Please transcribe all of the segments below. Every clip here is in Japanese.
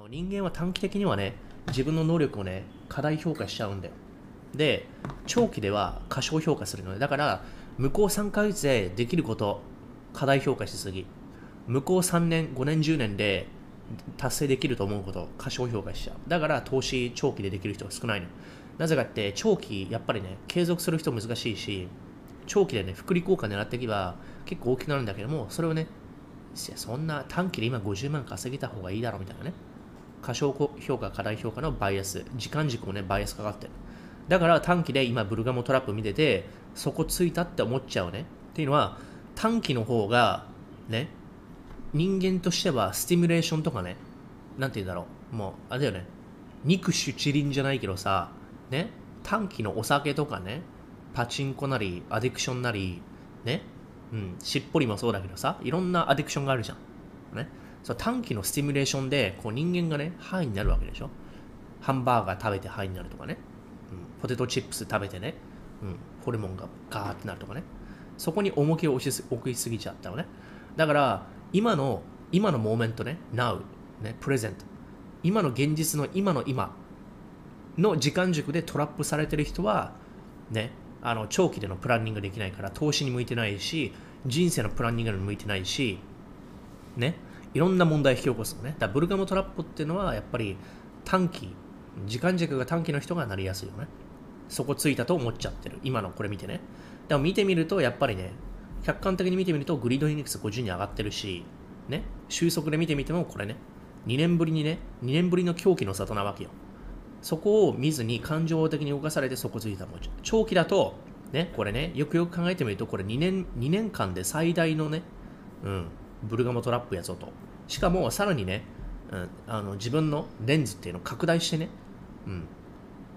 の人間は短期的にはね、自分の能力をね、過大評価しちゃうんだよ。で、長期では過小評価するので、だから、向こう3ヶ月でできること、過大評価しすぎ。向こう3年、5年、10年で達成できると思うこと、過小評価しちゃう。だから、投資長期でできる人が少ないの。なぜかって、長期、やっぱりね、継続する人難しいし、長期でね、福利効果狙っていけば結構大きくなるんだけども、それをね、そんな短期で今50万稼げた方がいいだろうみたいなね。過小評価、過大評価のバイアス、時間軸をね、バイアスかかってる。だから短期で今ブルガモトラップ見てて、そこついたって思っちゃうね。っていうのは、短期の方が、ね、人間としてはスティミュレーションとかね、なんて言うんだろう、もう、あれだよね、肉主チリンじゃないけどさ、ね、短期のお酒とかね、パチンコなり、アディクションなり、ね、うん、しっぽりもそうだけどさ、いろんなアディクションがあるじゃん。ね、そう短期のスティミュレーションで、こう人間がね、ハイになるわけでしょ？ハンバーガー食べてハイになるとかね、うん、ポテトチップス食べてね、うん、ホルモンがガーってなるとかね。そこに重きを置し置きすぎちゃったのね。だから、今の、今のモーメントね、now、ね、プレゼント。今の現実の今の今の時間軸でトラップされてる人は、ね、あの長期でのプランニングできないから投資に向いてないし、人生のプランニングに向いてないし、ね、いろんな問題を引き起こすのね。だブルガモトラップっていうのはやっぱり短期、時間軸が短期の人がなりやすいよね。そこついたと思っちゃってる。今のこれ見てね。でも見てみるとやっぱりね、客観的に見てみるとグリードインデックス50に上がってるし、ね、収束で見てみてもこれね、2年ぶりにね、2年ぶりの狂気の里なわけよ。そこを見ずに感情的に動かされてそこついたもん長期だと、ね、これね、よくよく考えてみると、これ2年 ,2 年間で最大のね、うん、ブルガモトラップやぞと。しかも、さらにね、うん、あの自分のレンズっていうのを拡大してね、うん、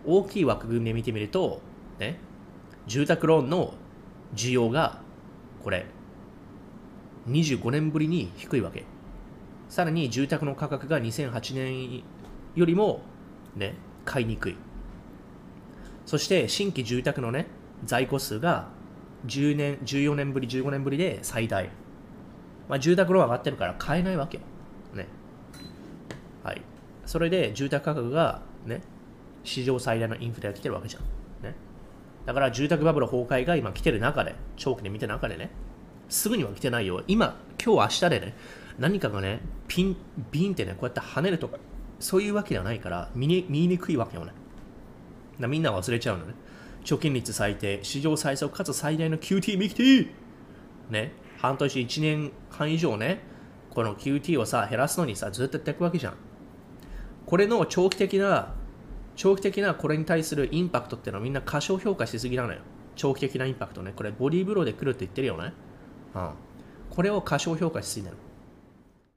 大きい枠組みで見てみると、ね、住宅ローンの需要が、これ、25年ぶりに低いわけ。さらに住宅の価格が2008年よりも、ね、買いにくい。そして新規住宅のね、在庫数が10年、14年ぶり、15年ぶりで最大。まあ、住宅ローン上がってるから買えないわけよ。ね。はい。それで住宅価格がね、史上最大のインフレが来てるわけじゃん。ね。だから住宅バブル崩壊が今来てる中で、長期で見てる中でね、すぐには来てないよ。今、今日明日でね、何かがね、ピン、ビンってね、こうやって跳ねるとか、そういうわけではないから見に見にくいわけよね。だみんな忘れちゃうのね。貯金率最低、史上最速かつ最大の QT ミキティね、半年1年半以上ね、この QT をさ、減らすのにさ、ずっとやっていくわけじゃん。これの長期的な、長期的なこれに対するインパクトっていうのはみんな過小評価しすぎなのよ。長期的なインパクトね。これボディーブローで来るって言ってるよね。うん。これを過小評価しすぎなの。